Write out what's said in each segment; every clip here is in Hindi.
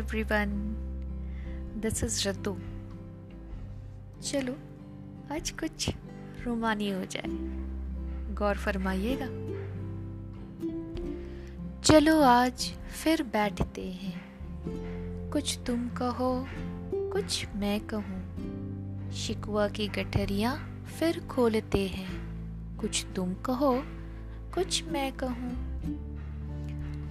एवरीवन दिस इज़ रतु चलो, आज कुछ रोमानी हो जाए। गौर फरमाइएगा। चलो आज फिर बैठते हैं। कुछ तुम कहो, कुछ मैं कहूँ। शिकवा की गठरियाँ फिर खोलते हैं। कुछ तुम कहो, कुछ मैं कहूँ।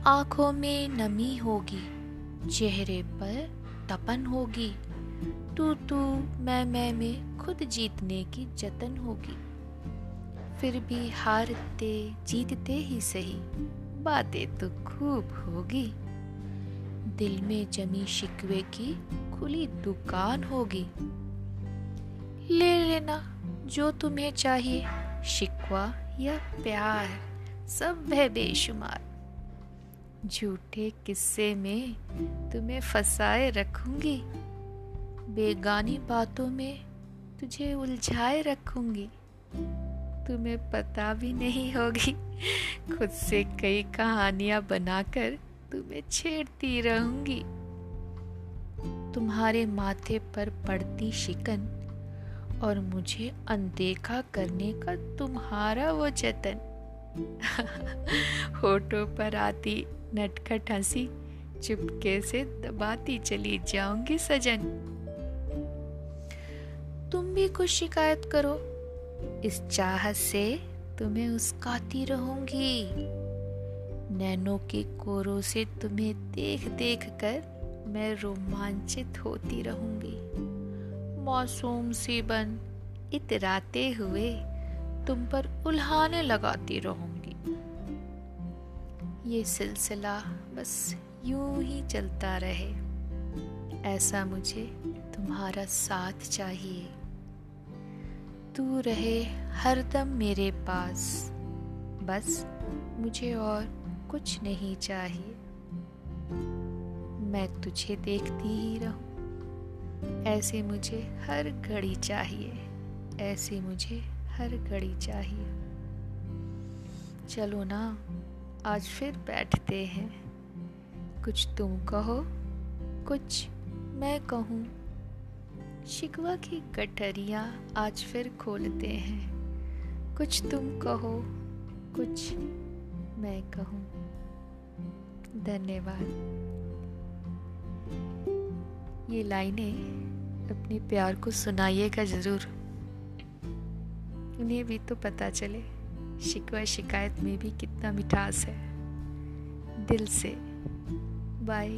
आँखों में नमी होगी। चेहरे पर तपन होगी। तू तू, मैं मैं, में खुद जीतने की जतन होगी। फिर भी हारते, जीतते ही सही, बातें तो खूब होगी। दिल में जमी शिकवे की खुली दुकान होगी। ले लेना जो तुम्हें चाहिए, शिकवा या प्यार, सब है बेशुमार। झूठे किस्से में तुम्हें फंसाए रखूँगी। बेगानी बातों में तुझे उलझाए रखूँगी। तुम्हें पता भी नहीं होगी, खुद से कई कहानियाँ बनाकर तुम्हें छेड़ती रहूँगी। तुम्हारे माथे पर पड़ती शिकन और मुझे अनदेखा करने का तुम्हारा वो जतन। होठों पर आती नटखट हँसी चुपके से दबाती चली जाऊँगी सजन। तुम भी कुछ शिकायत करो। इस चाहत से तुम्हें उसकाती रहूँगी। नैनो के कोरों से तुम्हें देख देख कर मैं रोमांचित होती रहूँगी। मासूम सी बन इतराते हुए तुम पर उल्हाने लगाती रहूँगी। ये सिलसिला बस यूँ ही चलता रहे। ऐसा मुझे तुम्हारा साथ चाहिए। तू रहे हरदम मेरे पास। बस मुझे और कुछ नहीं चाहिए। मैं तुझे देखती ही रहूँ। ऐसे मुझे हर घड़ी चाहिए। ऐसे मुझे हर घड़ी चाहिए। चलो ना। आज फिर बैठते हैं। कुछ तुम कहो, कुछ मैं कहूँ। शिकवा की गठरियाँ आज फिर खोलते हैं। कुछ तुम कहो, कुछ मैं कहूँ। धन्यवाद। ये लाइनें अपने प्यार को सुनाइएगा ज़रूर। उन्हें भी तो पता चले। शिकवा शिकायत में भी कितना मिठास है। दिल से। बाय